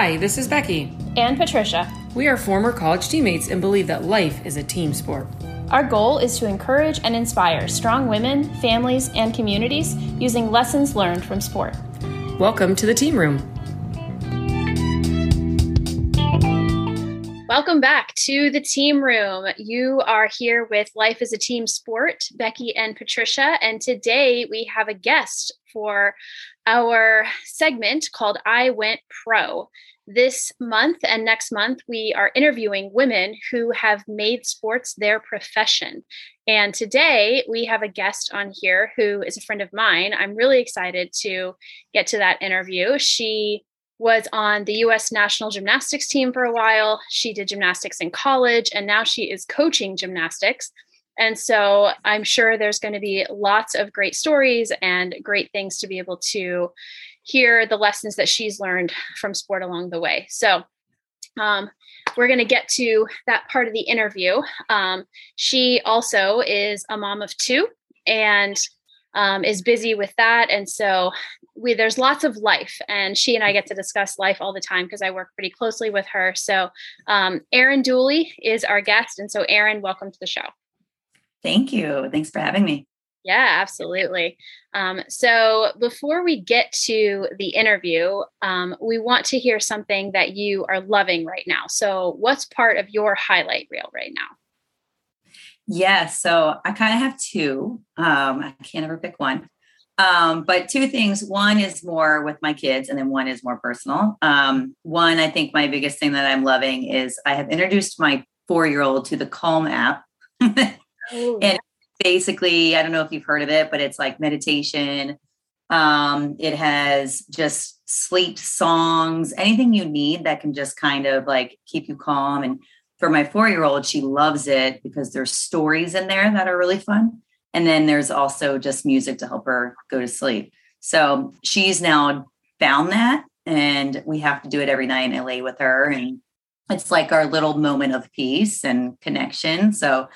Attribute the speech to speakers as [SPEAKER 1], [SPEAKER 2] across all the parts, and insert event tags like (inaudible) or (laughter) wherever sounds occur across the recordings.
[SPEAKER 1] Hi, this is Becky.
[SPEAKER 2] And Patricia.
[SPEAKER 1] We are former college teammates and believe that life is a team sport.
[SPEAKER 2] Our goal is to encourage and inspire strong women, families, and communities using lessons learned from sport.
[SPEAKER 1] Welcome to the Team Room.
[SPEAKER 2] Welcome back to the team room. You are here with Life is a Team Sport, Becky and Patricia. And today we have a guest for our segment called I Went Pro. This month and next month, we are interviewing women who have made sports their profession. And today we have a guest on here who is a friend of mine. I'm really excited to get to that interview. She was on the US national gymnastics team for a while. She did gymnastics in college, and now she is coaching gymnastics. And so I'm sure there's going to be lots of great stories and great things to be able to hear the lessons that she's learned from sport along the way. So um, we're going to get to that part of the interview. Um, she also is a mom of two and um, is busy with that. And so we, there's lots of life, and she and I get to discuss life all the time because I work pretty closely with her. So, um, Erin Dooley is our guest. And so, Erin, welcome to the show.
[SPEAKER 3] Thank you. Thanks for having me.
[SPEAKER 2] Yeah, absolutely. Um, so before we get to the interview, um, we want to hear something that you are loving right now. So, what's part of your highlight reel right now?
[SPEAKER 3] Yeah, so I kind of have two. Um, I can't ever pick one. Um, but two things. One is more with my kids, and then one is more personal. Um, one, I think my biggest thing that I'm loving is I have introduced my four year old to the Calm app. (laughs) and basically, I don't know if you've heard of it, but it's like meditation. Um, it has just sleep songs, anything you need that can just kind of like keep you calm. And for my four year old, she loves it because there's stories in there that are really fun. And then there's also just music to help her go to sleep. So she's now found that, and we have to do it every night in LA with her. And it's like our little moment of peace and connection. So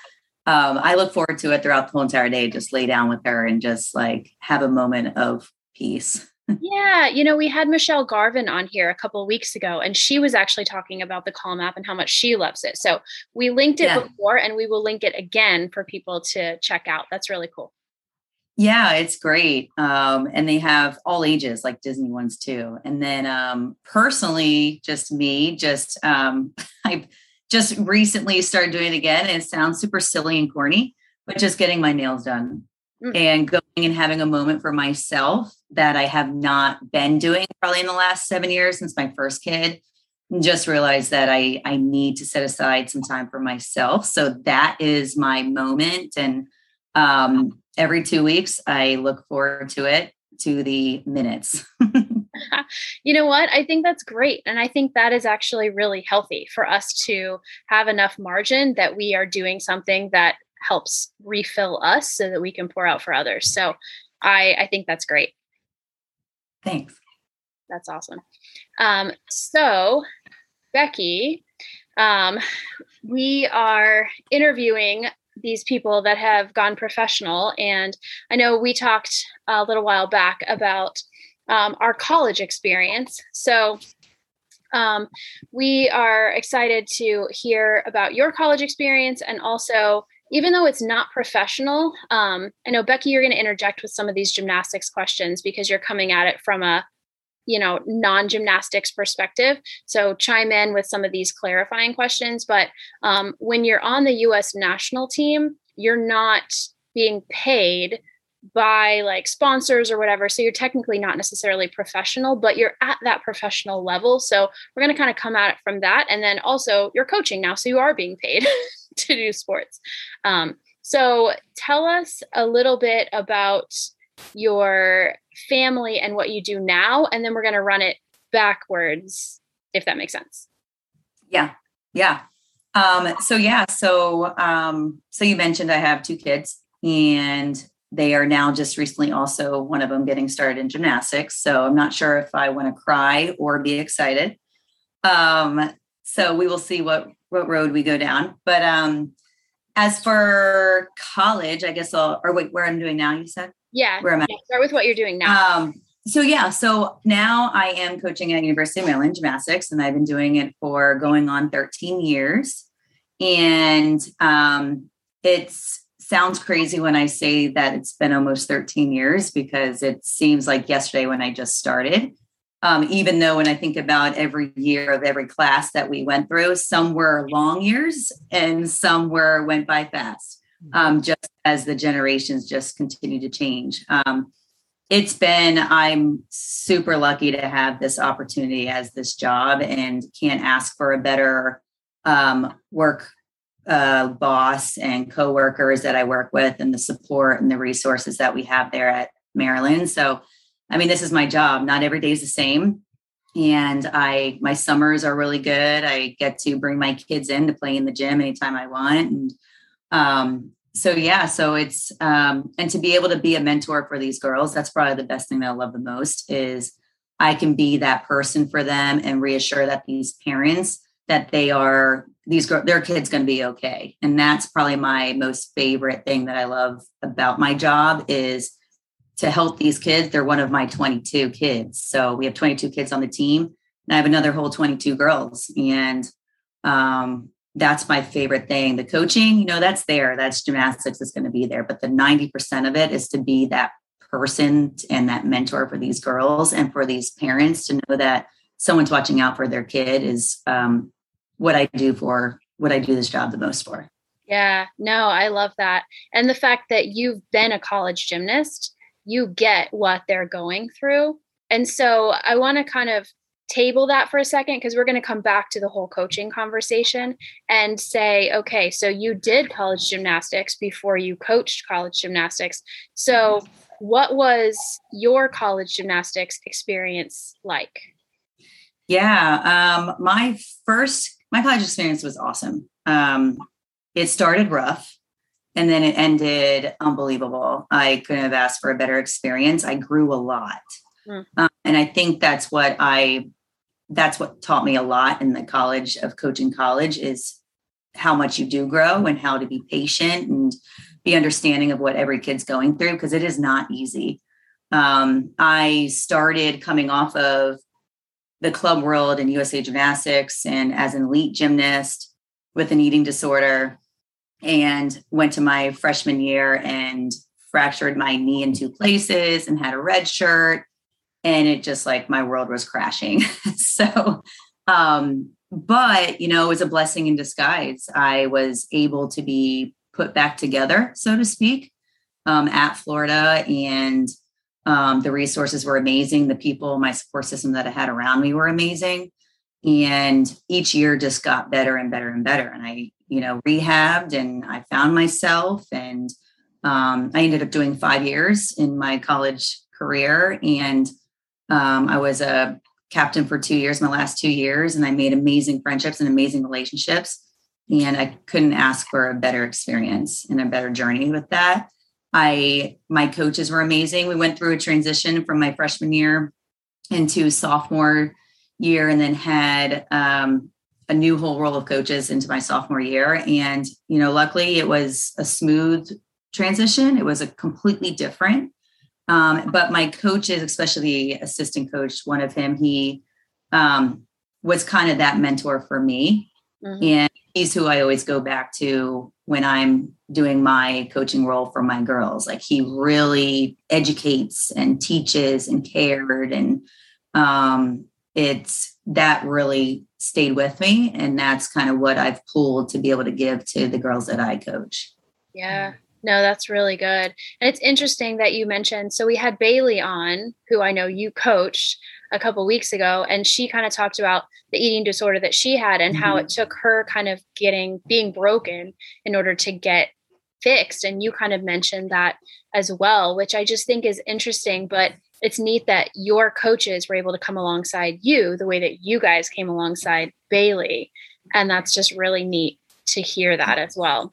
[SPEAKER 3] um, I look forward to it throughout the whole entire day. Just lay down with her and just like have a moment of peace. (laughs)
[SPEAKER 2] yeah, you know, we had Michelle Garvin on here a couple of weeks ago, and she was actually talking about the Calm app and how much she loves it. So we linked it yeah. before, and we will link it again for people to check out. That's really cool.
[SPEAKER 3] Yeah, it's great. Um, and they have all ages, like Disney ones too. And then um, personally, just me, just um, (laughs) I just recently started doing it again. And it sounds super silly and corny, but just getting my nails done mm. and going and having a moment for myself that I have not been doing probably in the last seven years since my first kid. And just realized that I I need to set aside some time for myself. So that is my moment. And um, every two weeks, I look forward to it to the minutes. (laughs) (laughs)
[SPEAKER 2] you know what? I think that's great. And I think that is actually really healthy for us to have enough margin that we are doing something that helps refill us so that we can pour out for others. So I, I think that's great.
[SPEAKER 3] Thanks.
[SPEAKER 2] That's awesome. Um, so, Becky, um, we are interviewing these people that have gone professional. And I know we talked a little while back about um, our college experience. So um, we are excited to hear about your college experience and also even though it's not professional um, i know becky you're going to interject with some of these gymnastics questions because you're coming at it from a you know non-gymnastics perspective so chime in with some of these clarifying questions but um, when you're on the us national team you're not being paid by like sponsors or whatever. So you're technically not necessarily professional, but you're at that professional level. So we're going to kind of come at it from that. And then also you're coaching now. So you are being paid (laughs) to do sports. Um, so tell us a little bit about your family and what you do now. And then we're going to run it backwards, if that makes sense.
[SPEAKER 3] Yeah. Yeah. Um, so yeah, so um, so you mentioned I have two kids and they are now just recently also one of them getting started in gymnastics. So I'm not sure if I want to cry or be excited. Um, so we will see what what road we go down. But um, as for college, I guess I'll or wait, where I'm doing now, you said?
[SPEAKER 2] Yeah.
[SPEAKER 3] Where am I?
[SPEAKER 2] Yeah, start with what you're doing now.
[SPEAKER 3] Um, so yeah, so now I am coaching at University of Maryland gymnastics, and I've been doing it for going on 13 years. And um, it sounds crazy when I say that it's been almost 13 years because it seems like yesterday when I just started. Um, even though when I think about every year of every class that we went through, some were long years and some were went by fast, um, just as the generations just continue to change. Um, it's been, I'm super lucky to have this opportunity as this job and can't ask for a better um, work uh, boss and coworkers that I work with and the support and the resources that we have there at Maryland. So I mean, this is my job. Not every day is the same. And I, my summers are really good. I get to bring my kids in to play in the gym anytime I want. And um, so, yeah, so it's, um, and to be able to be a mentor for these girls, that's probably the best thing that I love the most is I can be that person for them and reassure that these parents that they are these girls their kids going to be okay and that's probably my most favorite thing that i love about my job is to help these kids. They're one of my 22 kids. So we have 22 kids on the team, and I have another whole 22 girls. And um, that's my favorite thing. The coaching, you know, that's there. That's gymnastics is going to be there. But the 90% of it is to be that person and that mentor for these girls and for these parents to know that someone's watching out for their kid is um, what I do for what I do this job the most for.
[SPEAKER 2] Yeah, no, I love that. And the fact that you've been a college gymnast you get what they're going through. And so I want to kind of table that for a second because we're going to come back to the whole coaching conversation and say, okay, so you did college gymnastics before you coached college gymnastics. So, what was your college gymnastics experience like?
[SPEAKER 3] Yeah, um, my first my college experience was awesome. Um, it started rough and then it ended unbelievable. I couldn't have asked for a better experience. I grew a lot. Mm. Um, and I think that's what I that's what taught me a lot in the college of coaching college is how much you do grow and how to be patient and be understanding of what every kid's going through because it is not easy. Um, I started coming off of the club world and USA Gymnastics and as an elite gymnast with an eating disorder and went to my freshman year and fractured my knee in two places and had a red shirt. And it just like my world was crashing. (laughs) So um but you know it was a blessing in disguise. I was able to be put back together so to speak um, at florida and um, the resources were amazing the people my support system that i had around me were amazing and each year just got better and better and better and i you know, rehabbed and I found myself. And um, I ended up doing five years in my college career. And um, I was a captain for two years, my last two years, and I made amazing friendships and amazing relationships. And I couldn't ask for a better experience and a better journey with that. I my coaches were amazing. We went through a transition from my freshman year into sophomore year, and then had um, a new whole roll of coaches into my sophomore year. And, you know, luckily it was a smooth transition. It was a completely different. Um, but my coaches, especially assistant coach, one of him, he um, was kind of that mentor for me. Mm-hmm. And he's who I always go back to when I'm doing my coaching role for my girls. Like he really educates and teaches and cared. And um, it's that really stayed with me and that's kind of what i've pulled to be able to give to the girls that i coach
[SPEAKER 2] yeah no that's really good and it's interesting that you mentioned so we had bailey on who i know you coached a couple weeks ago and she kind of talked about the eating disorder that she had and mm-hmm. how it took her kind of getting being broken in order to get fixed and you kind of mentioned that as well which i just think is interesting but it's neat that your coaches were able to come alongside you the way that you guys came alongside Bailey. And that's just really neat to hear that as well.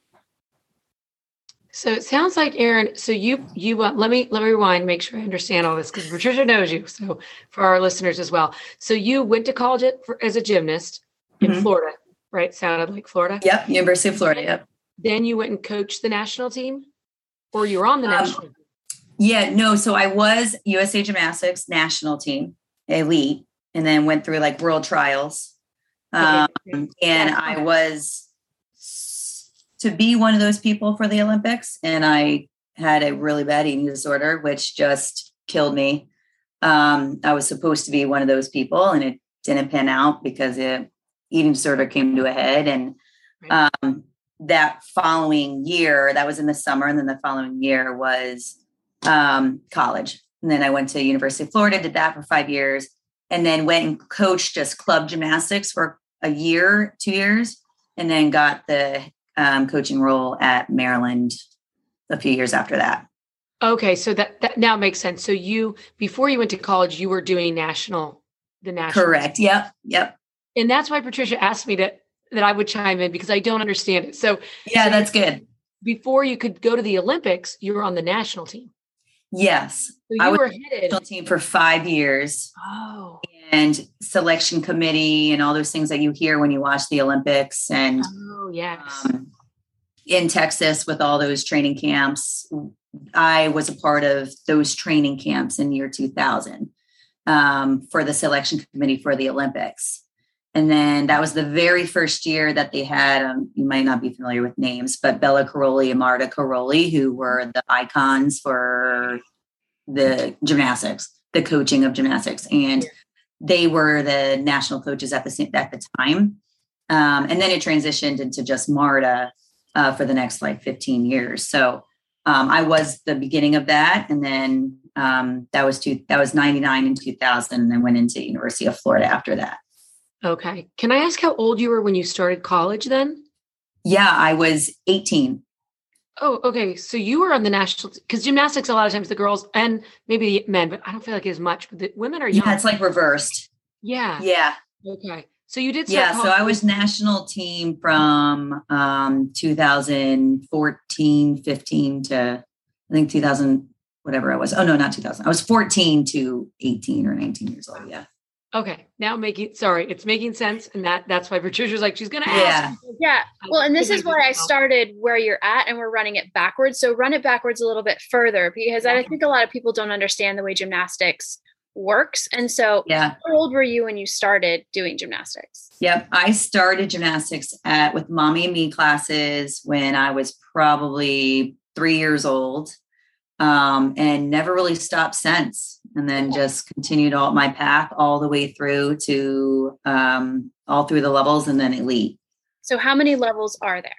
[SPEAKER 4] So it sounds like Erin. So you you uh, let me let me rewind, make sure I understand all this because Patricia knows you. So for our listeners as well. So you went to college at, for, as a gymnast in mm-hmm. Florida, right? Sounded like Florida.
[SPEAKER 3] Yep, University of Florida. Yep.
[SPEAKER 4] Then you went and coached the national team, or you were on the um, national. Team?
[SPEAKER 3] Yeah, no. So I was USA Gymnastics national team, elite, and then went through like world trials. Um, and I was to be one of those people for the Olympics. And I had a really bad eating disorder, which just killed me. Um, I was supposed to be one of those people, and it didn't pan out because it eating disorder came to a head. And um, that following year, that was in the summer, and then the following year was um, college. And then I went to University of Florida, did that for five years, and then went and coached just club gymnastics for a year, two years, and then got the um, coaching role at Maryland a few years after that.
[SPEAKER 4] Okay, so that that now makes sense. So you before you went to college, you were doing national, the national.
[SPEAKER 3] Correct. Yep. Yep.
[SPEAKER 4] And that's why Patricia asked me to that I would chime in because I don't understand it. So
[SPEAKER 3] yeah, that's good.
[SPEAKER 4] Before you could go to the Olympics, you were on the national team.
[SPEAKER 3] Yes,
[SPEAKER 4] so you
[SPEAKER 3] I
[SPEAKER 4] were
[SPEAKER 3] was
[SPEAKER 4] headed
[SPEAKER 3] team for five years.
[SPEAKER 4] Oh,
[SPEAKER 3] and selection committee and all those things that you hear when you watch the Olympics and
[SPEAKER 4] oh yes.
[SPEAKER 3] um, in Texas with all those training camps. I was a part of those training camps in year 2000 um, for the selection committee for the Olympics. And then that was the very first year that they had, um, you might not be familiar with names, but Bela Karolyi and Marta Karolyi, who were the icons for the gymnastics, the coaching of gymnastics. And they were the national coaches at the, at the time. Um, and then it transitioned into just Marta uh, for the next like 15 years. So um, I was the beginning of that. And then um, that was two, that was 99 and 2000 and then went into University of Florida after that.
[SPEAKER 4] Okay. Can I ask how old you were when you started college then?
[SPEAKER 3] Yeah, I was 18.
[SPEAKER 4] Oh, okay. So you were on the national because gymnastics a lot of times the girls and maybe the men, but I don't feel like as much. But the women are young.
[SPEAKER 3] Yeah, it's like reversed.
[SPEAKER 4] Yeah.
[SPEAKER 3] Yeah.
[SPEAKER 4] Okay. So you did.
[SPEAKER 3] Yeah. So I was national team from um, 2014, 15 to I think 2000, whatever I was. Oh no, not 2000. I was 14 to 18 or 19 years old. Yeah.
[SPEAKER 4] Okay, now making sorry, it's making sense, and that that's why Patricia's like she's gonna
[SPEAKER 3] Yeah.
[SPEAKER 4] ask.
[SPEAKER 2] Yeah. yeah. Well, and this is
[SPEAKER 4] I
[SPEAKER 2] why I started where you're at, and we're running it backwards. So run it backwards a little bit further because I think a lot of people don't understand the way gymnastics works. And so,
[SPEAKER 3] Yeah.
[SPEAKER 2] how old were you when you started doing gymnastics?
[SPEAKER 3] Yep. I started gymnastics at with mommy and me classes when I was probably three years old. Um, and never really stopped since. And then just continued all my path all the way through to um, all through the levels and then elite.
[SPEAKER 2] So, how many levels are there?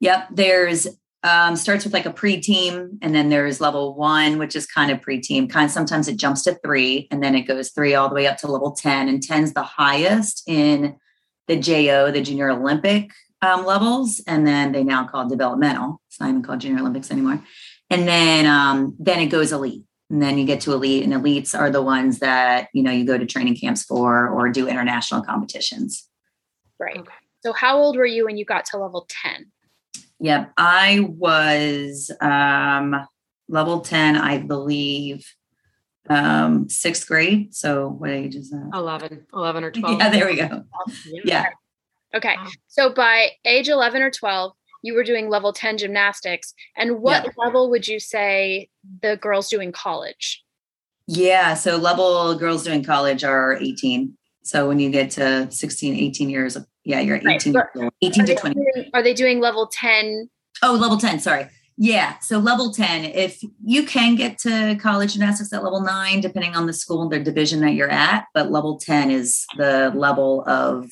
[SPEAKER 3] Yep. There's um, starts with like a pre-team, and then there's level one, which is kind of pre-team. Kind of sometimes it jumps to three, and then it goes three all the way up to level 10. And 10's the highest in the JO, the junior Olympic um, levels, and then they now call it developmental. It's not even called junior Olympics anymore. And then um, then it goes elite. And then you get to elite, and elites are the ones that you know you go to training camps for or do international competitions.
[SPEAKER 2] Right.
[SPEAKER 4] Okay.
[SPEAKER 2] So, how old were you when you got to level 10?
[SPEAKER 3] Yep. I was um, level 10, I believe, um, sixth grade. So what age is that?
[SPEAKER 4] 11, 11 or (laughs) 12.
[SPEAKER 3] Yeah, there we go. Yeah.
[SPEAKER 2] Okay. So, by age 11 or 12, you were doing level 10 gymnastics. And what
[SPEAKER 3] Yeah.
[SPEAKER 2] level would you say the girls do in college?
[SPEAKER 3] Yeah. So level girls doing college are 18. So when you get to 16, 18 years, yeah, you're 18,
[SPEAKER 2] but-
[SPEAKER 3] years 18 to 20.
[SPEAKER 2] doing, are they doing level 10?
[SPEAKER 3] Oh, level 10. Sorry. Yeah. So level 10, if you can get to college gymnastics at level nine, depending on the school and the division that you're at, but level 10 is the level of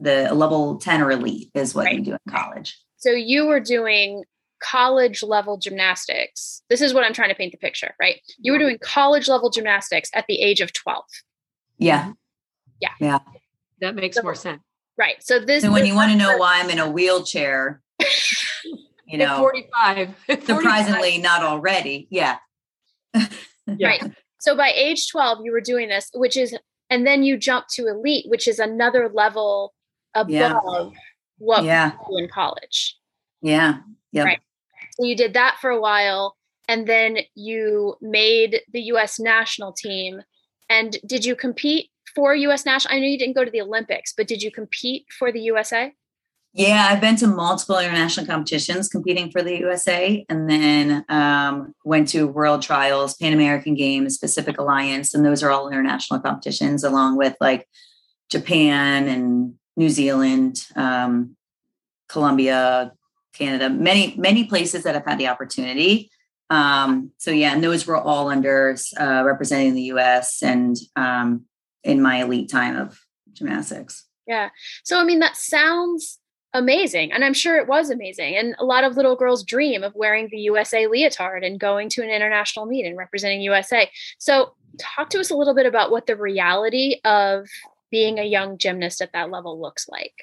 [SPEAKER 3] the level 10 or elite is what you do in college.
[SPEAKER 2] So, you were doing college level gymnastics. This is what I'm trying to paint the picture, right? You were doing college level gymnastics at the age of 12.
[SPEAKER 3] Yeah. Mm-hmm. Yeah. Yeah.
[SPEAKER 4] That makes more sense.
[SPEAKER 2] Right. So, this
[SPEAKER 3] So when
[SPEAKER 2] this-
[SPEAKER 3] you want to know why I'm in a wheelchair, you (laughs) know,
[SPEAKER 4] 45. at (laughs) 45.
[SPEAKER 3] surprisingly not already. Yeah.
[SPEAKER 4] Yeah. (laughs)
[SPEAKER 2] Right. So by age 12, you were doing this, which is, and then you jump to elite, which is another level above
[SPEAKER 3] Yeah.
[SPEAKER 2] What
[SPEAKER 3] Yeah.
[SPEAKER 2] in college.
[SPEAKER 3] Yeah. Yep.
[SPEAKER 2] Right. So you did that for a while, and then you made the U.S. national team. And did you compete for U.S. national? I know you didn't go to the Olympics, but did you compete for the USA?
[SPEAKER 3] Yeah, I've been to multiple international competitions competing for the USA, and then um, went to World Trials, Pan American Games, Pacific Alliance, and those are all international competitions, along with like Japan and New Zealand, um, Colombia, Canada, many many places that I've had the opportunity. Um, so yeah, and those were all under uh, representing the U.S. and um, in my elite time of gymnastics.
[SPEAKER 2] Yeah. So I mean, that sounds amazing. And I'm sure it was amazing. And a lot of little girls dream of wearing the USA leotard and going to an international meet and representing USA. So, talk to us a little bit about what the reality of being a young gymnast at that level looks like.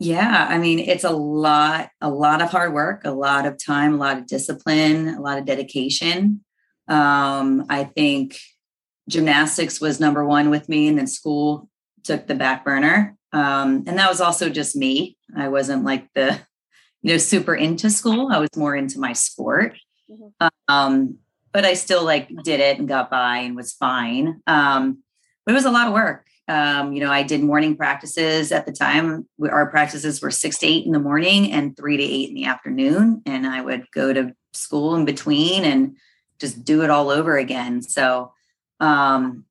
[SPEAKER 3] Yeah, I mean, it's a lot, a lot of hard work, a lot of time, a lot of discipline, a lot of dedication. Um, I think gymnastics was number one with me, and then school took the back burner. Um, and that was also just me. I wasn't like the, you know, super into school. I was more into my sport. Mm-hmm. Um, but I still like did it and got by and was fine. Um, but it was a lot of work. Um, you know, I did morning practices at the time. Our practices were six to eight in the morning and three to eight in the afternoon. And I would go to school in between and just do it all over again. So, um,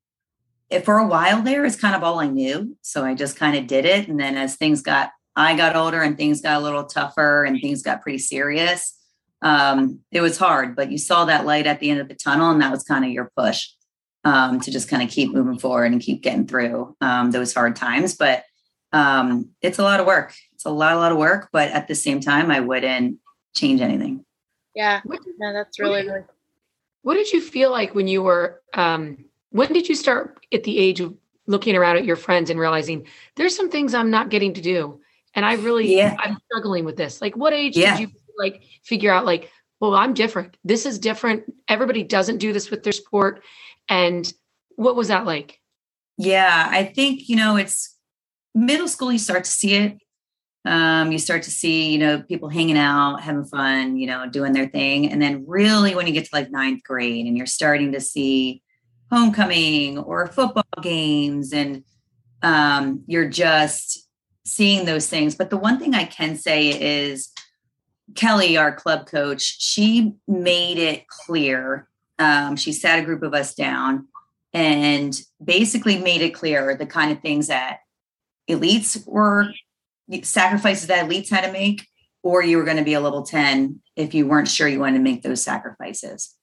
[SPEAKER 3] it, for a while there is kind of all I knew. So I just kind of did it. And then as things got, I got older and things got a little tougher and things got pretty serious. Um, it was hard, but you saw that light at the end of the tunnel, and that was kind of your push um, to just kind of keep moving forward and keep getting through um, those hard times. But um, it's a lot of work. It's a lot, a lot of work. But at the same time, I wouldn't change anything.
[SPEAKER 2] Yeah, no, that's really,
[SPEAKER 4] what did, What did you feel like when you were um, when did you start at the age of looking around at your friends and realizing there's some things I'm not getting to do? And I really, yeah. I'm struggling with this. Like, what age yeah. did you like figure out, like, well, I'm different. This is different. Everybody doesn't do this with their sport. And what was that like?
[SPEAKER 3] Yeah, I think, you know, it's middle school, you start to see it. Um, you start to see, you know, people hanging out, having fun, you know, doing their thing. And then really when you get to like ninth grade and you're starting to see homecoming or football games and um, you're just seeing those things but the one thing i can say is kelly our club coach she made it clear um, she sat a group of us down and basically made it clear the kind of things that elites were sacrifices that elites had to make or you were going to be a level 10 if you weren't sure you wanted to make those sacrifices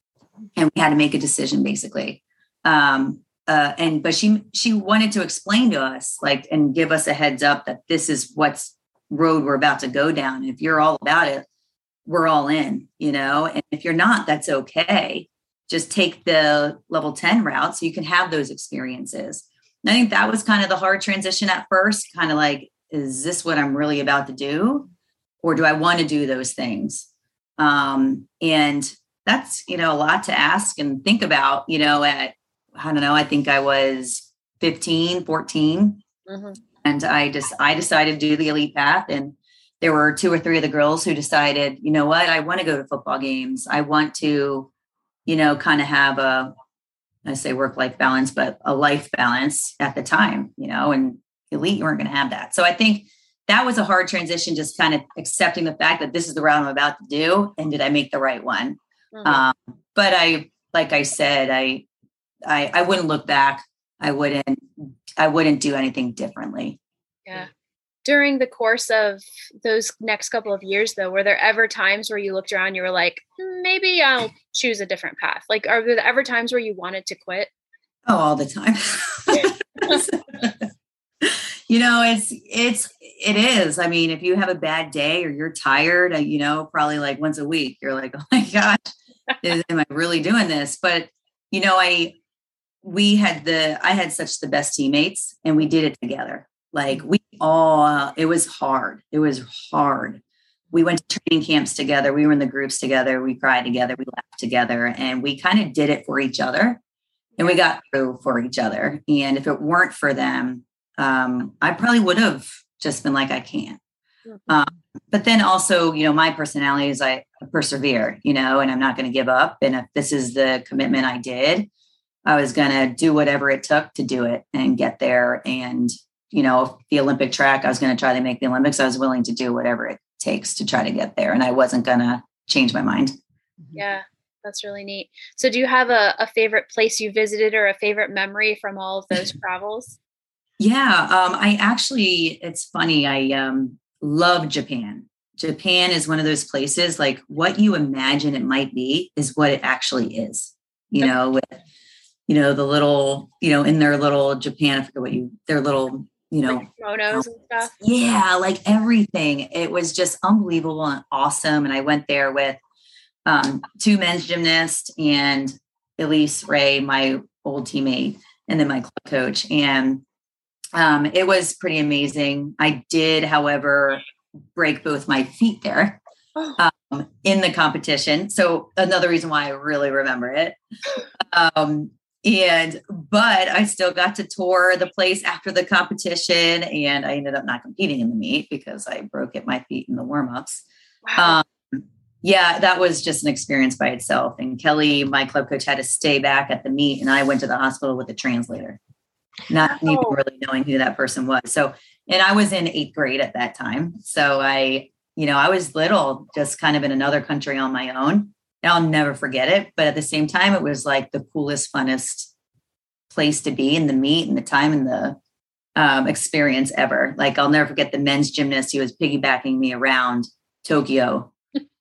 [SPEAKER 3] and we had to make a decision basically um, uh, and but she she wanted to explain to us like and give us a heads up that this is what's road we're about to go down. If you're all about it, we're all in, you know. And if you're not, that's okay. Just take the level 10 route so you can have those experiences. And I think that was kind of the hard transition at first, kind of like, is this what I'm really about to do? Or do I want to do those things? Um, and that's, you know, a lot to ask and think about, you know, at I don't know, I think I was 15, 14. Mm-hmm. And I just, I decided to do the elite path. And there were two or three of the girls who decided, you know what, I want to go to football games. I want to, you know, kind of have a, I say work life balance, but a life balance at the time, you know, and elite, you weren't going to have that. So I think that was a hard transition, just kind of accepting the fact that this is the route I'm about to do. And did I make the right one? Mm-hmm. Um, but I, like I said, I, I, I wouldn't look back. I wouldn't I wouldn't do anything differently.
[SPEAKER 2] Yeah. During the course of those next couple of years though, were there ever times where you looked around you were like, maybe I'll choose a different path? Like are there ever times where you wanted to quit?
[SPEAKER 3] Oh, all the time. (laughs) you know, it's it's it is. I mean, if you have a bad day or you're tired, uh, you know, probably like once a week, you're like, oh my (laughs) gosh, am I really doing this? But you know, I we had the I had such the best teammates and we did it together. Like we all it was hard. It was hard. We went to training camps together. We were in the groups together. We cried together. We laughed together and we kind of did it for each other and we got through for each other. And if it weren't for them, um, I probably would have just been like, I can't. Mm-hmm. Um, but then also, you know, my personality is I persevere, you know, and I'm not going to give up. And if this is the commitment I did, I was going to do whatever it took to do it and get there and you know, the Olympic track, I was going to try to make the Olympics. I was willing to do whatever it takes to try to get there. And I wasn't going to change my mind.
[SPEAKER 2] Yeah, that's really neat. So, do you have a, a favorite place you visited or a favorite memory from all of those (laughs) travels?
[SPEAKER 3] Yeah, um, I actually, it's funny. I um, love Japan. Japan is one of those places like what you imagine it might be is what it actually is. You know, with you know the little, you know, in their little Japan, I forget what you, their little, you know,
[SPEAKER 2] like photos and stuff.
[SPEAKER 3] Yeah, like everything. It was just unbelievable and awesome. And I went there with um, two men's gymnasts and Elise Ray, my old teammate, and then my club coach. And um, it was pretty amazing. I did, however, break both my feet there oh. um, in the competition. So another reason why I really remember it. Um, and but I still got to tour the place after the competition, and I ended up not competing in the meet because I broke at my feet in the warm ups. Wow. Um, yeah, that was just an experience by itself. And Kelly, my club coach, had to stay back at the meet, and I went to the hospital with a translator, not oh. even really knowing who that person was. So, and I was in eighth grade at that time. So I, you know, I was little, just kind of in another country on my own. And I'll never forget it. But at the same time, it was like the coolest, funnest place to be in the meet and the time and the um, experience ever. Like I'll never forget the men's gymnast. He was piggybacking me around Tokyo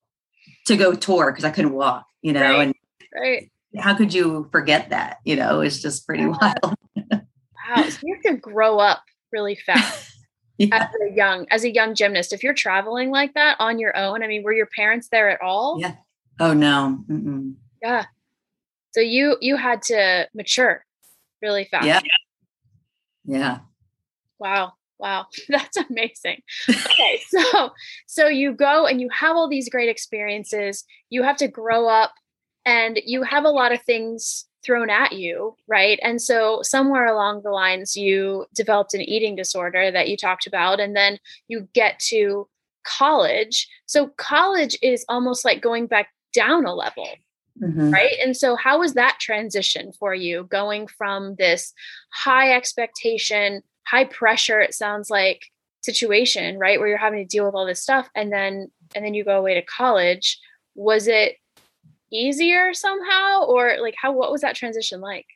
[SPEAKER 3] (laughs) to go tour because I couldn't walk, you know,
[SPEAKER 2] right.
[SPEAKER 3] and
[SPEAKER 2] right.
[SPEAKER 3] how could you forget that? You know, it's just pretty
[SPEAKER 2] yeah.
[SPEAKER 3] wild. (laughs)
[SPEAKER 2] wow. So you have to grow up really fast. (laughs) yeah. As a young, as a young gymnast, if you're traveling like that on your own, I mean, were your parents there at all?
[SPEAKER 3] Yeah. Oh no. Mm-mm.
[SPEAKER 2] Yeah. So you you had to mature really fast.
[SPEAKER 3] Yeah. Yeah.
[SPEAKER 2] Wow. Wow, (laughs) that's amazing. Okay, (laughs) so so you go and you have all these great experiences. You have to grow up and you have a lot of things thrown at you, right? And so somewhere along the lines you developed an eating disorder that you talked about and then you get to college. So college is almost like going back down a level. Mm-hmm. Right. And so, how was that transition for you going from this high expectation, high pressure, it sounds like situation, right? Where you're having to deal with all this stuff and then, and then you go away to college. Was it easier somehow or like how, what was that transition like?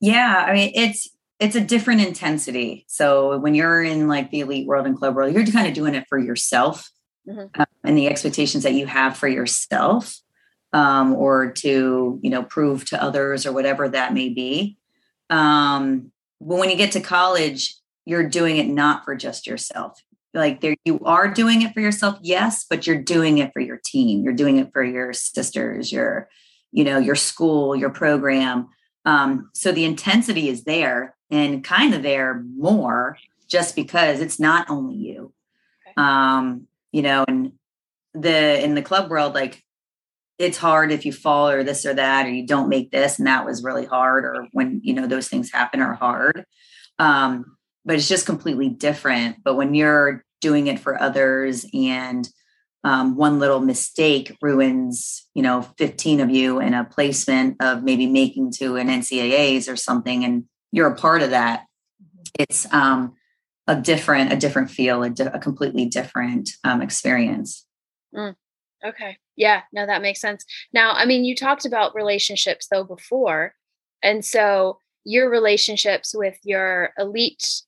[SPEAKER 3] Yeah. I mean, it's, it's a different intensity. So when you're in like the elite world and club world, you're kind of doing it for yourself mm-hmm. um, and the expectations that you have for yourself um, or to you know prove to others or whatever that may be. Um, but when you get to college you're doing it not for just yourself. Like there you are doing it for yourself yes but you're doing it for your team. You're doing it for your sisters your you know your school your program. Um, so the intensity is there and kind of there more just because it's not only you. Um, you know and the in the club world like it's hard if you fall or this or that or you don't make this and that was really hard or when you know those things happen are hard. Um, but it's just completely different. But when you're doing it for others and um, one little mistake ruins you know 15 of you in a placement of maybe making to an ncaa's or something and you're a part of that it's um, a different a different feel a, di- a completely different um, experience.
[SPEAKER 2] Mm, okay. Yeah no that makes sense. Now i mean you talked about relationships though before and so your relationships with your elite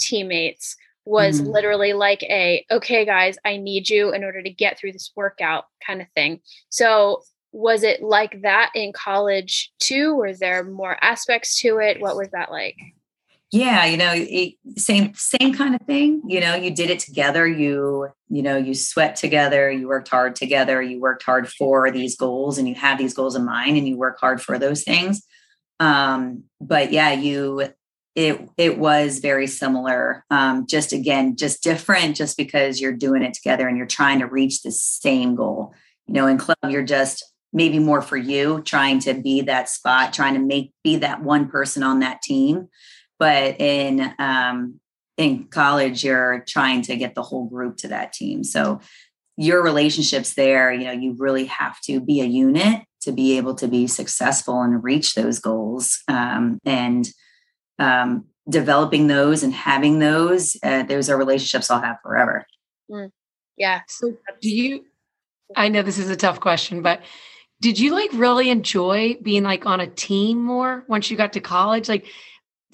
[SPEAKER 2] teammates was mm-hmm. literally like a okay guys i need you in order to get through this workout kind of thing. So was it like that in college too? Were there more aspects to it? What was that like
[SPEAKER 3] yeah you know it, same same kind of thing you know you did it together you you know you sweat together you worked hard together you worked hard for these goals and you have these goals in mind and you work hard for those things. Um but yeah you it it was very similar. Um just again just different just because you're doing it together and you're trying to reach the same goal you know in club you're just maybe more for you trying to be that spot trying to make be that one person on that team but in um, in college you're trying to get the whole group to that team so your relationships there you know you really have to be a unit to be able to be successful and reach those goals um, and um, developing those and having those, uh, those are relationships I'll have forever.
[SPEAKER 2] Mm. Yeah.
[SPEAKER 4] So do you, I know this is a tough question, but did you like really enjoy being like on a team more once you got to college? Like,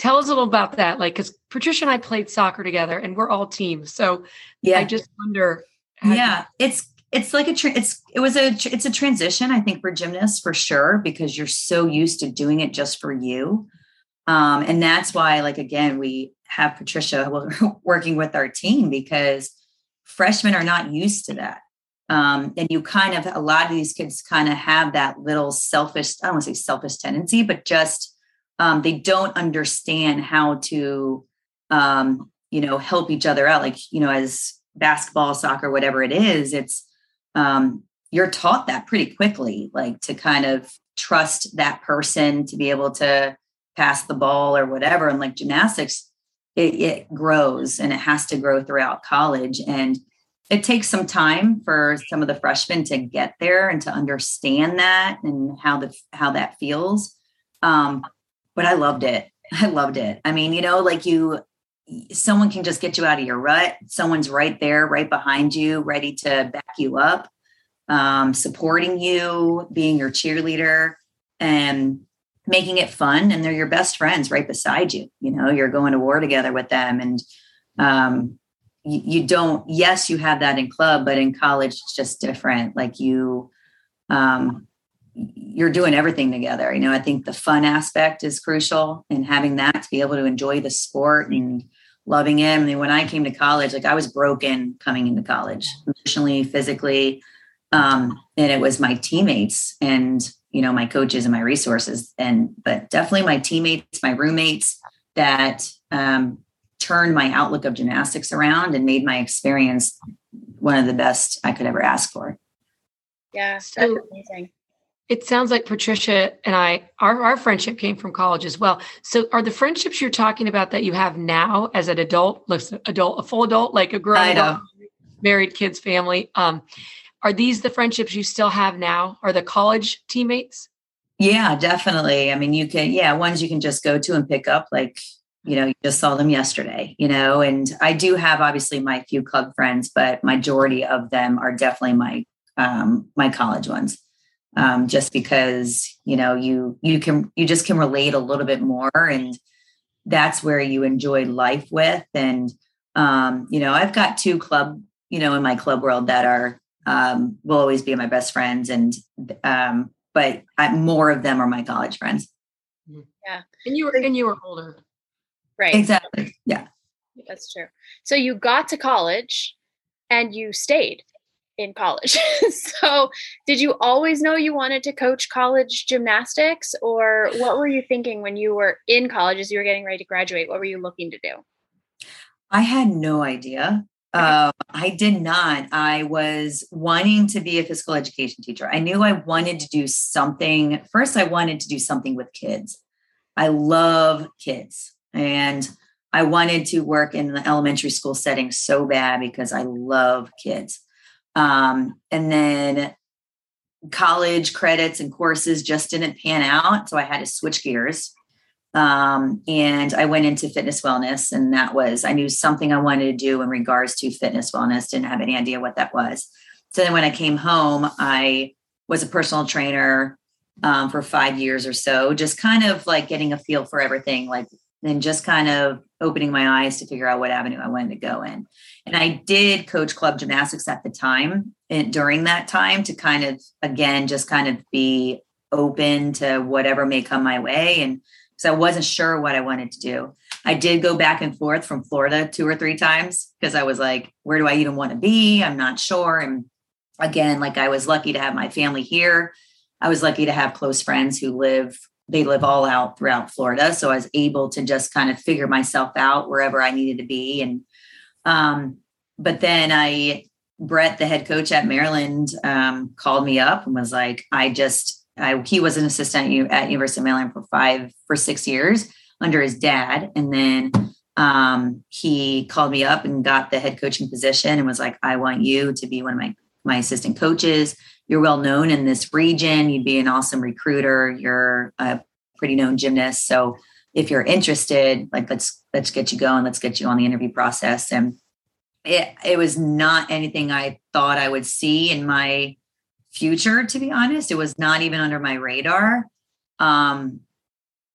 [SPEAKER 4] tell us a little about that. Like, because Patricia and I played soccer together, and we're all teams. So, yeah, I just wonder.
[SPEAKER 3] Yeah, you- it's it's like a tra- it's it was a it's a transition. I think for gymnasts for sure because you're so used to doing it just for you, um, and that's why like again we have Patricia (laughs) working with our team because freshmen are not used to that. Um, and you kind of, a lot of these kids kind of have that little selfish, I don't want to say selfish tendency, but just um, they don't understand how to, um, you know, help each other out. Like, you know, as basketball, soccer, whatever it is, it's, um, you're taught that pretty quickly, like to kind of trust that person to be able to pass the ball or whatever. And like gymnastics, it, it grows and it has to grow throughout college. And it takes some time for some of the freshmen to get there and to understand that and how the how that feels um, but i loved it. (laughs) I loved it. I mean you know like you someone can just get you out of your rut. Someone's right there right behind you ready to back you up um, supporting you being your cheerleader and making it fun. And they're your best friends right beside you you know you're going to war together with them. And um, you, you don't yes you have that in club but in college it's just different. Like you um you're doing everything together you know i think the fun aspect is crucial and having that to be able to enjoy the sport and loving it I mean, when i came to college like i was broken coming into college emotionally physically um and it was my teammates and you know my coaches and my resources and but definitely my teammates my roommates that um turned my outlook of gymnastics around and made my experience one of the best I could ever ask for.
[SPEAKER 2] Yeah, so amazing.
[SPEAKER 4] It sounds like Patricia and I, our, our friendship came from college as well. So, are the friendships you're talking about that you have now as an adult, adult, a full adult, like a grown adult, married kids, family, um, are these the friendships you still have now? Are the college teammates?
[SPEAKER 3] Yeah, definitely. I mean, you can, yeah, ones you can just go to and pick up, like you know, you just saw them yesterday, you know, and I do have obviously my few club friends, but majority of them are definitely my um, my college ones. Um, just because you know you you can you just can relate a little bit more and that's where you enjoy life with and um, you know i've got two club you know in my club world that are um, will always be my best friends and um, but I, more of them are my college friends
[SPEAKER 2] yeah
[SPEAKER 4] and you were and you were older
[SPEAKER 2] Right.
[SPEAKER 3] Exactly. Yeah.
[SPEAKER 2] That's true. So you got to college and you stayed in college. (laughs) so did you always know you wanted to coach college gymnastics or what were you thinking when you were in college as you were getting ready to graduate? What were you looking to do?
[SPEAKER 3] I had no idea. Uh, I did not. I was wanting to be a physical education teacher. I knew I wanted to do something. First, I wanted to do something with kids. I love kids. And I wanted to work in the elementary school setting so bad because I love kids. Um, and then college credits and courses just didn't pan out. So I had to switch gears. Um, and I went into fitness wellness. And that was, I knew something I wanted to do in regards to fitness wellness, didn't have any idea what that was. So then when I came home, I was a personal trainer um, for five years or so, just kind of like getting a feel for everything, like and just kind of opening my eyes to figure out what avenue I wanted to go in. And I did coach club gymnastics at the time and during that time to kind of again just kind of be open to whatever may come my way and so I wasn't sure what I wanted to do. I did go back and forth from Florida two or three times because I was like, where do I even want to be? I'm not sure. And again, like I was lucky to have my family here. I was lucky to have close friends who live they live all out throughout Florida. So I was able to just kind of figure myself out wherever I needed to be. And, um, but then I, Brett, the head coach at Maryland, um, called me up and was like, I just, I, he was an assistant at University of Maryland for five, for six years under his dad. And then um, he called me up and got the head coaching position and was like, I want you to be one of my, my assistant coaches you're well known in this region. You'd be an awesome recruiter. You're a pretty known gymnast. So if you're interested, like let's let's get you going, let's get you on the interview process. And it it was not anything I thought I would see in my future, to be honest. It was not even under my radar. Um,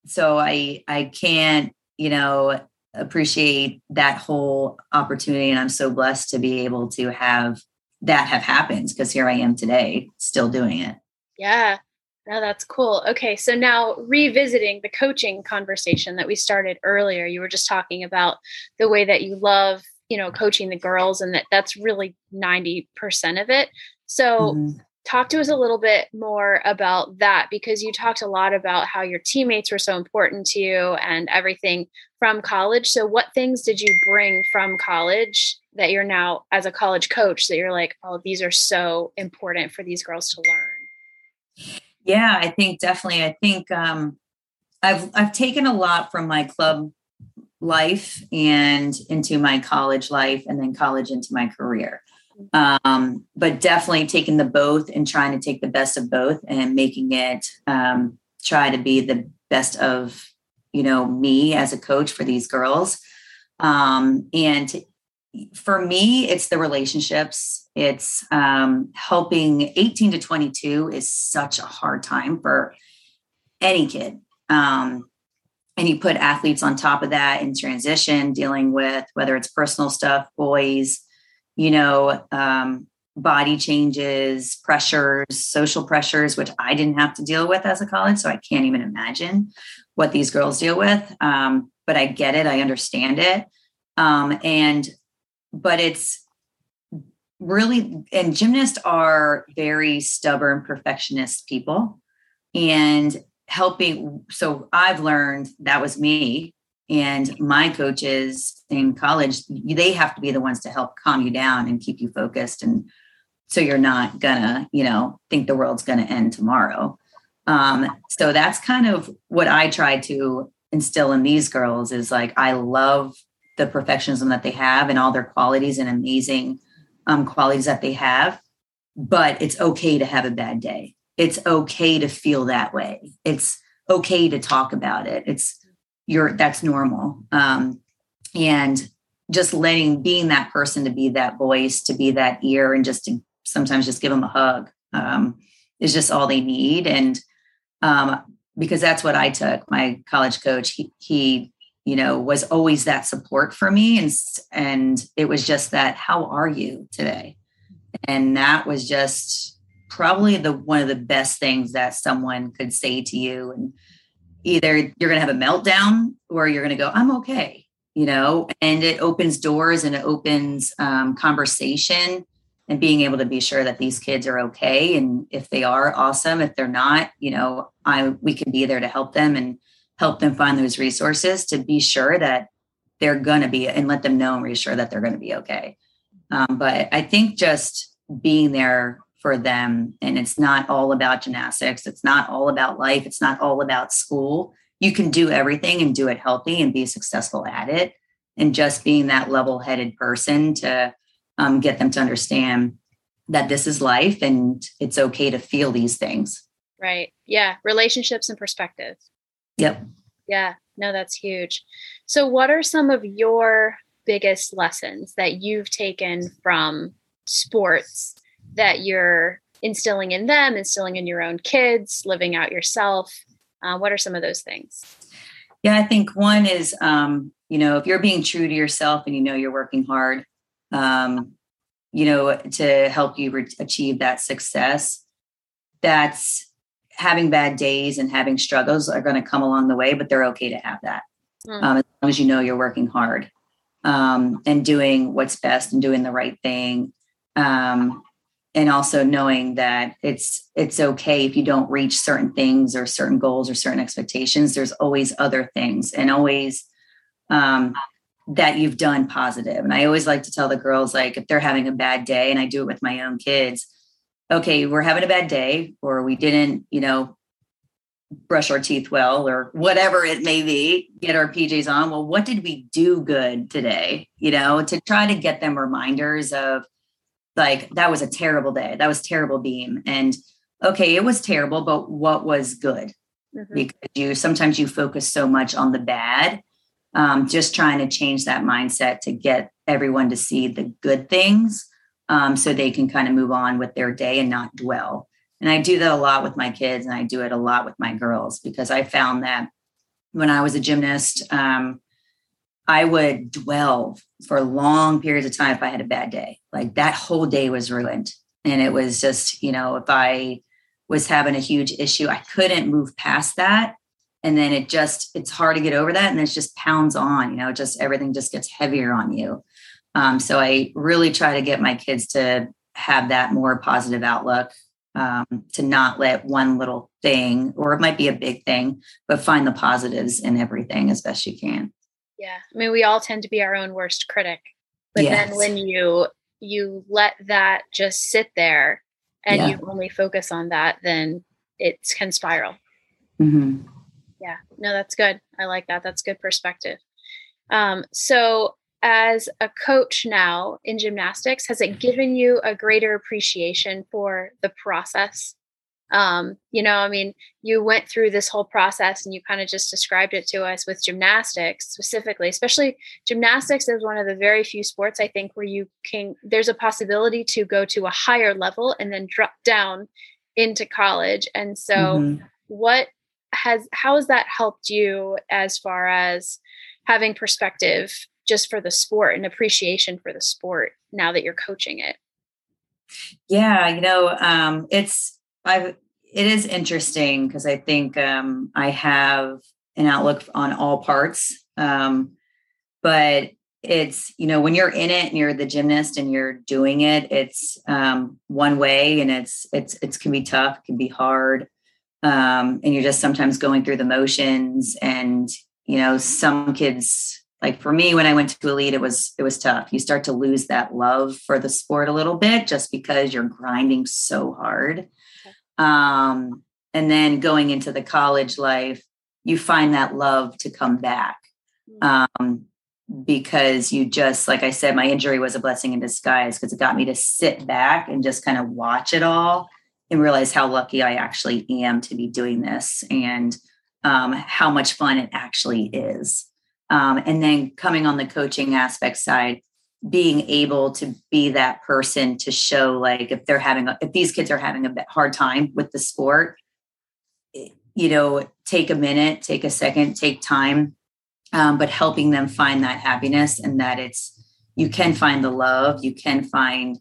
[SPEAKER 3] so I I can't, you know, appreciate that whole opportunity. And I'm so blessed to be able to have that have happened because here I am today, still doing it.
[SPEAKER 2] Yeah. No, that's cool. Okay. So now revisiting the coaching conversation that we started earlier, you were just talking about the way that you love, you know, coaching the girls and that that's really 90% of it. So mm-hmm talk to us a little bit more about that because you talked a lot about how your teammates were so important to you and everything from college. So, what things did you bring from college that you're now, as a college coach, that you're like, oh, these are so important for these girls to learn?
[SPEAKER 3] Yeah, I think definitely. I think um, I've I've taken a lot from my club life and into my college life, and then college into my career um, but definitely taking the both and trying to take the best of both and making it um, try to be the best of you know me as a coach for these girls um, and for me it's the relationships it's um, helping 18 to 22 is such a hard time for any kid um, and you put athletes on top of that in transition dealing with whether it's personal stuff boys you know, um, body changes, pressures, social pressures, which I didn't have to deal with as a college. So I can't even imagine what these girls deal with. Um, but I get it, I understand it. Um, and, but it's really, and gymnasts are very stubborn, perfectionist people. And helping, so I've learned that was me and my coaches in college, they have to be the ones to help calm you down and keep you focused. And so you're not gonna, you know, think the world's gonna end tomorrow. Um, so that's kind of what I try to instill in these girls is like, I love the perfectionism that they have and all their qualities and amazing um, qualities that they have. But it's okay to have a bad day. It's okay to feel that way. It's okay to talk about it. It's you're that's normal um, and just letting being that person to be that voice to be that ear and just to sometimes just give them a hug um, is just all they need and um, because that's what i took my college coach he, he you know was always that support for me and and it was just that how are you today? And that was just probably the one of the best things that someone could say to you and either you're going to have a meltdown or you're going to go i'm okay you know? And it opens doors and it opens um, conversation and being able to be sure that these kids are okay and if they are awesome. If they're not you know i we can be there to help them and help them find those resources to be sure that they're going to be and let them know and reassure that they're going to be okay um, but i think just being there for them. And it's not all about gymnastics. It's not all about life. It's not all about school. You can do everything and do it healthy and be successful at it. And just being that level headed person to um, get them to understand that this is life and it's okay to feel these things.
[SPEAKER 2] Right. Yeah. Relationships and perspective.
[SPEAKER 3] Yep.
[SPEAKER 2] Yeah. No, that's huge. So, what are some of your biggest lessons that you've taken from sports that you're instilling in them, instilling in your own kids, living out yourself? Uh, what are some of those things?
[SPEAKER 3] Yeah, I think one is, um, you know, if you're being true to yourself and you know you're working hard, um, you know, to help you re- achieve that success, that's having bad days and having struggles are going to come along the way, but they're okay to have that mm. um, as long as you know you're working hard um, and doing what's best and doing the right thing. Um, and also knowing that it's it's okay if you don't reach certain things or certain goals or certain expectations there's always other things and always um, that you've done positive. positive and i always like to tell the girls like if they're having a bad day and i do it with my own kids okay we're having a bad day or we didn't you know brush our teeth well or whatever it may be get our pjs on well what did we do good today you know to try to get them reminders of like that was a terrible day that was terrible beam and okay it was terrible but what was good mm-hmm. because you sometimes you focus so much on the bad. Um, just trying to change that mindset to get everyone to see the good things um, so they can kind of move on with their day and not dwell. And I do that a lot with my kids and I do it a lot with my girls because I found that when I was a gymnast, um, I would dwell for long periods of time if I had a bad day. Like that whole day was ruined. And it was just, you know, if I was having a huge issue, I couldn't move past that. And then it just, it's hard to get over that. And it just pounds on, you know, just everything just gets heavier on you. Um, so I really try to get my kids to have that more positive outlook, um, to not let one little thing, or it might be a big thing, but find the positives in everything as best you can.
[SPEAKER 2] Yeah. I mean, we all tend to be our own worst critic. But yes. then when you you let that just sit there and yeah. you only focus on that, then it can spiral. Mm-hmm. Yeah. No, that's good. I like that. That's good perspective. Um, so as a coach now in gymnastics, has it given you a greater appreciation for the process? Um, you know i mean you went through this whole process and you kind of just described it to us with gymnastics specifically especially gymnastics is one of the very few sports i think where you can there's a possibility to go to a higher level and then drop down into college. And so mm-hmm. what has how has that helped you as far as having perspective just for the sport and appreciation for the sport now that you're coaching it
[SPEAKER 3] yeah you know um, it's I've it is interesting because I think um, I have an outlook on all parts, um, but it's you know when you're in it and you're the gymnast and you're doing it, it's um, one way and it's it's it can be tough, can be hard, um, and you're just sometimes going through the motions. And you know some kids like for me when i went to elite it was it was tough you start to lose that love for the sport a little bit just because you're grinding so hard um, and then going into the college life, you find that love to come back. Mm. Um, because you just, like I said, my injury was a blessing in disguise because it got me to sit back and just kind of watch it all and realize how lucky I actually am to be doing this and um, how much fun it actually is. Um, and then coming on the coaching aspect side, being able to be that person to show like if they're having a, if these kids are having a hard time with the sport eh, you know take a minute take a second take time um, but helping them find that happiness and that it's you can find the love you can find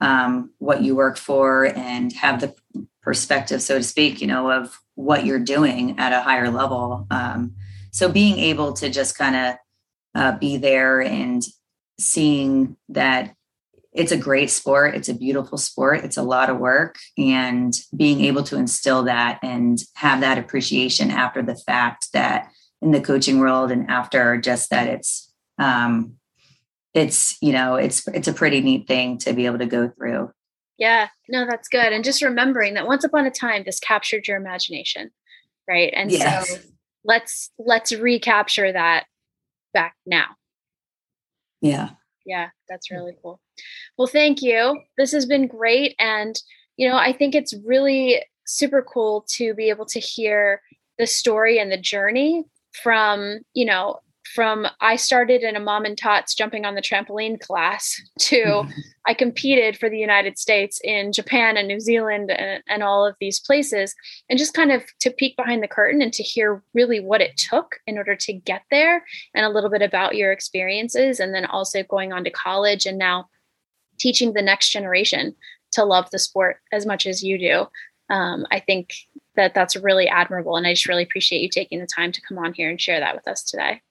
[SPEAKER 3] um, what you work for and have the perspective so to speak you know of what you're doing at a higher level um, so being able to just kind of uh, be there and seeing that it's a great sport it's a beautiful sport it's a lot of work and being able to instill that and have that appreciation after the fact that in the coaching world and after just that it's um it's you know it's it's a pretty neat thing to be able to go through.
[SPEAKER 2] Yeah no that's good. And just remembering that once upon a time this captured your imagination right? And yes. so let's let's recapture that back now
[SPEAKER 3] yeah.
[SPEAKER 2] Yeah, that's really cool. Well, thank you. This has been great. And, you know, I think it's really super cool to be able to hear the story and the journey from, you know, from I started in a mom and tots jumping on the trampoline class to mm-hmm. I competed for the United States in Japan and New Zealand and, and, all of these places. And just kind of to peek behind the curtain and to hear really what it took in order to get there and a little bit about your experiences. And then also going on to college and now teaching the next generation to love the sport as much as you do. Um, I think that that's really admirable. And I just really appreciate you taking the time to come on here and share that with us today.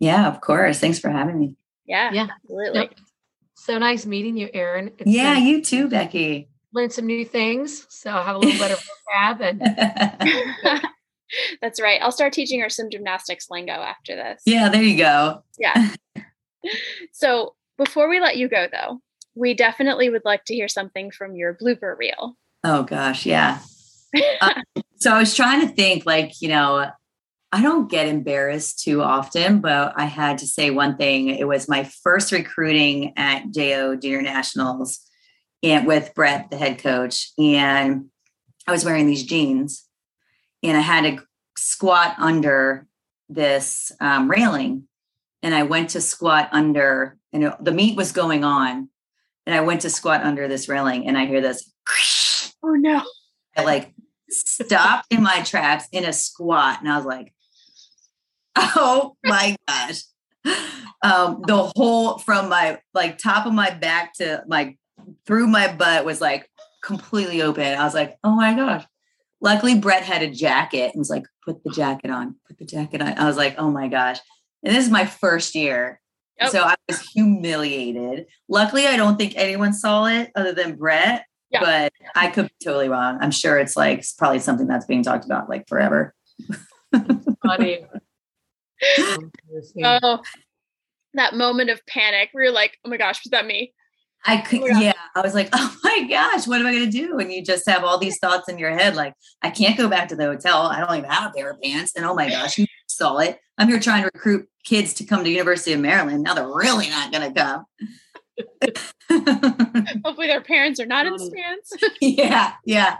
[SPEAKER 3] Yeah, of course. Thanks for having me.
[SPEAKER 2] Yeah, yeah, absolutely. Yep.
[SPEAKER 4] So nice meeting you, Erin.
[SPEAKER 3] It's yeah, you too, Becky.
[SPEAKER 4] Learned some new things, so I'll have a little better (laughs) vocab. And (laughs)
[SPEAKER 2] that's right. I'll start teaching her some gymnastics lingo after this.
[SPEAKER 3] Yeah, there you go.
[SPEAKER 2] Yeah. (laughs) so before we let you go, though, we definitely would like to hear something from your blooper reel.
[SPEAKER 3] Oh gosh, yeah. uh, so I was trying to think, like you know, I don't get embarrassed too often, but I had to say one thing. It was my first recruiting at JO Junior Nationals and with Brett, the head coach. And I was wearing these jeans and I had to squat under this um, railing and I went to squat under, and it, the meet was going on. And I went to squat under this railing and I hear this.
[SPEAKER 2] Oh no. (laughs)
[SPEAKER 3] I like stopped in my tracks in a squat. And I was like, (laughs) oh my gosh. Um, the whole from my like top of my back to my through my butt was like completely open. I was like, oh my gosh. Luckily, Brett had a jacket and was like, put the jacket on, put the jacket on. I was like, oh my gosh. And this is my first year. Yep. So I was humiliated. Luckily, I don't think anyone saw it other than Brett, yeah. but I could be totally wrong. I'm sure it's like it's probably something that's being talked about like forever. (laughs)
[SPEAKER 2] Funny. Oh, (laughs) that moment of panic where you're like, oh my gosh, was that me?
[SPEAKER 3] I could, oh yeah. I was like, (laughs) oh my gosh, what am I going to do? And you just have all these thoughts in your head, like, I can't go back to the hotel. I don't even have a pair of pants. And oh my gosh, you (laughs) saw it. I'm here trying to recruit kids to come to University of Maryland. Now they're really not going to come.
[SPEAKER 2] Hopefully their parents are not in pants.
[SPEAKER 3] yeah, yeah.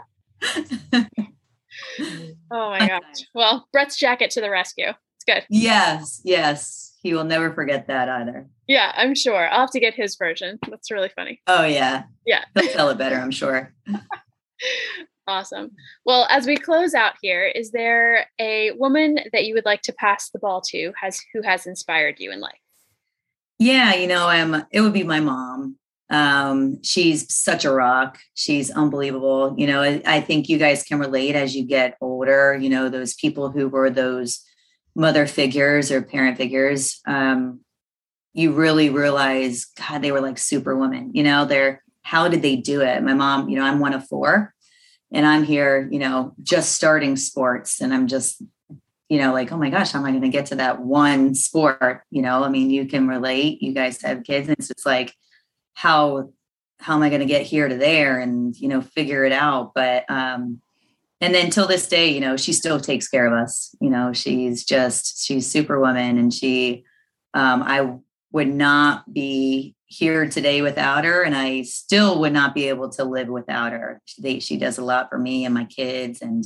[SPEAKER 2] oh my gosh. Well, Brett's jacket to the rescue. Good.
[SPEAKER 3] Yes, yes. He will never forget that either.
[SPEAKER 2] Yeah, I'm sure. I'll have to get his version. That's really funny.
[SPEAKER 3] Oh yeah.
[SPEAKER 2] Yeah.
[SPEAKER 3] He'll tell it better, I'm sure. (laughs)
[SPEAKER 2] Awesome. Well, as we close out here, is there a woman that you would like to pass the ball to has who has inspired you in life?
[SPEAKER 3] Yeah, you know, I'm it would be my mom. Um, she's such a rock. She's unbelievable. You know, I, I think you guys can relate as you get older, you know, those people who were those mother figures or parent figures. Um, you really realize, God, they were like superwoman. you know, they're how did they do it? My mom, you know, I'm one of four and I'm here, you know, just starting sports and I'm just, you know, like, oh my gosh, how am I going to get to that one sport? You know, I mean, you can relate, you guys have kids and it's just like, how, how am I going to get here to there and, you know, figure it out. But, um, and then till this day, you know, she still takes care of us. You know, she's just, she's superwoman and she, um, I would not be here today without her and i still would not be able to live without her. She, she does a lot for me and my kids and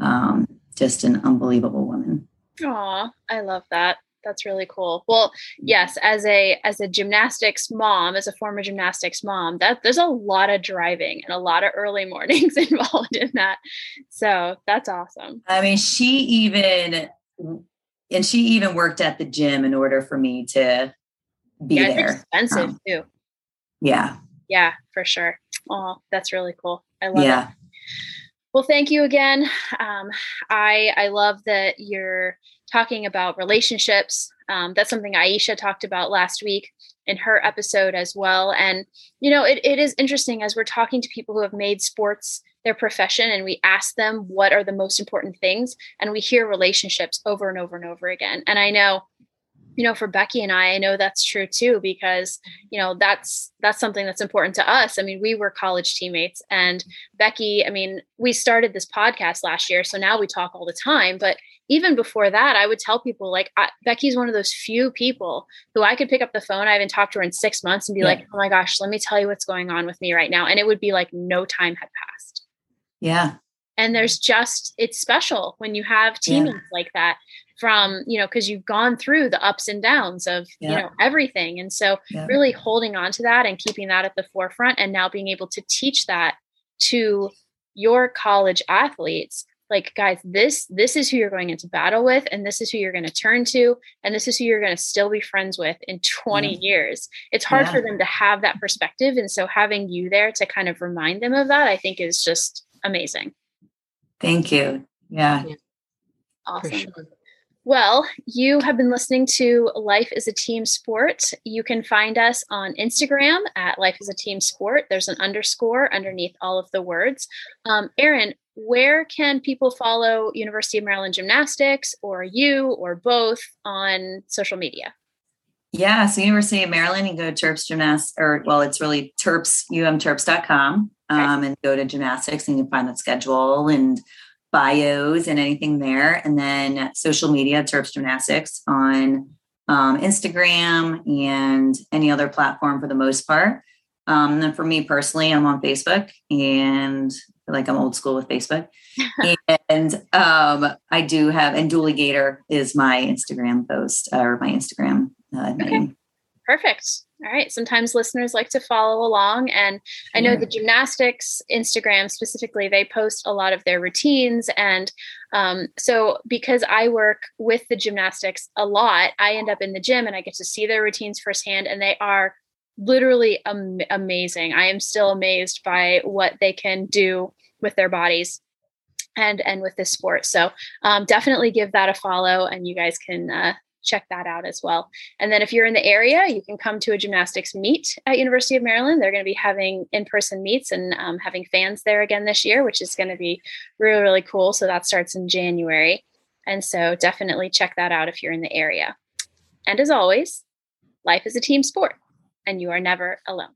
[SPEAKER 3] um, just an unbelievable woman.
[SPEAKER 2] Oh i love that that's really cool well yes as a as a gymnastics mom as a former gymnastics mom that there's a lot of driving and a lot of early (laughs) mornings (laughs) involved in that so that's awesome
[SPEAKER 3] i mean she even and she even worked at the gym in order for me to be yeah, there.
[SPEAKER 2] expensive um, too.
[SPEAKER 3] Yeah.
[SPEAKER 2] Yeah, for sure. Oh, that's really cool. I love yeah. it. Well, thank you again. Um, I I love that you're talking about relationships. Um, that's something Aisha talked about last week in her episode as well. And you know, it, it is interesting as we're talking to people who have made sports their profession and we ask them what are the most important things, and we hear relationships over and over and over again. And I know you know for becky and i i know that's true too because you know that's that's something that's important to us. I mean we were college teammates and becky i mean we started this podcast last year so now we talk all the time. But even before that i would tell people like I, becky's one of those few people who i could pick up the phone. I haven't talked to her in six months and be yeah. like oh my gosh let me tell you what's going on with me right now. And it would be like no time had passed.
[SPEAKER 3] Yeah.
[SPEAKER 2] And there's just it's special when you have teammates yeah. like that from you know because you've gone through the ups and downs of yeah. you know everything and so yeah. really holding on to that and keeping that at the forefront and now being able to teach that to your college athletes like guys this this is who you're going into battle with and this is who you're going to turn to and this is who you're going to still be friends with in 20 yeah. years it's hard yeah. for them to have that perspective and so having you there to kind of remind them of that i think is just amazing
[SPEAKER 3] thank you yeah, yeah.
[SPEAKER 2] awesome sure. Well, you have been listening to Life is a Team Sport. You can find us on Instagram at Life is a Team Sport. There's an underscore underneath all of the words. Um, Erin, where can people follow University of Maryland Gymnastics or you or both on social media?
[SPEAKER 3] Yeah, so University of Maryland, you go to Terps Gymnastics, or well, it's really Terps, umterps.com, um, and go to gymnastics and you can find the schedule and bios and anything there. And then social media, Terps Gymnastics on um, Instagram and any other platform for the most part. Um, and then for me personally, I'm on Facebook and like I'm old school with Facebook. (laughs) and um, I do have, and Dooley Gator is my Instagram post or my Instagram uh, name.
[SPEAKER 2] Perfect. All right. Sometimes listeners like to follow along. And I know yeah. the gymnastics Instagram specifically, they post a lot of their routines. And um, so, because I work with the gymnastics a lot, I end up in the gym and I get to see their routines firsthand. And they are literally am- amazing. I am still amazed by what they can do with their bodies and and with this sport. So um, definitely give that a follow, and you guys can uh, check that out as well. And then if you're in the area, you can come to a gymnastics meet at University of Maryland. They're going to be having in-person meets and um, having fans there again this year, which is going to be really really cool. So that starts in January, and so definitely check that out if you're in the area. And as always, life is a team sport and you are never alone.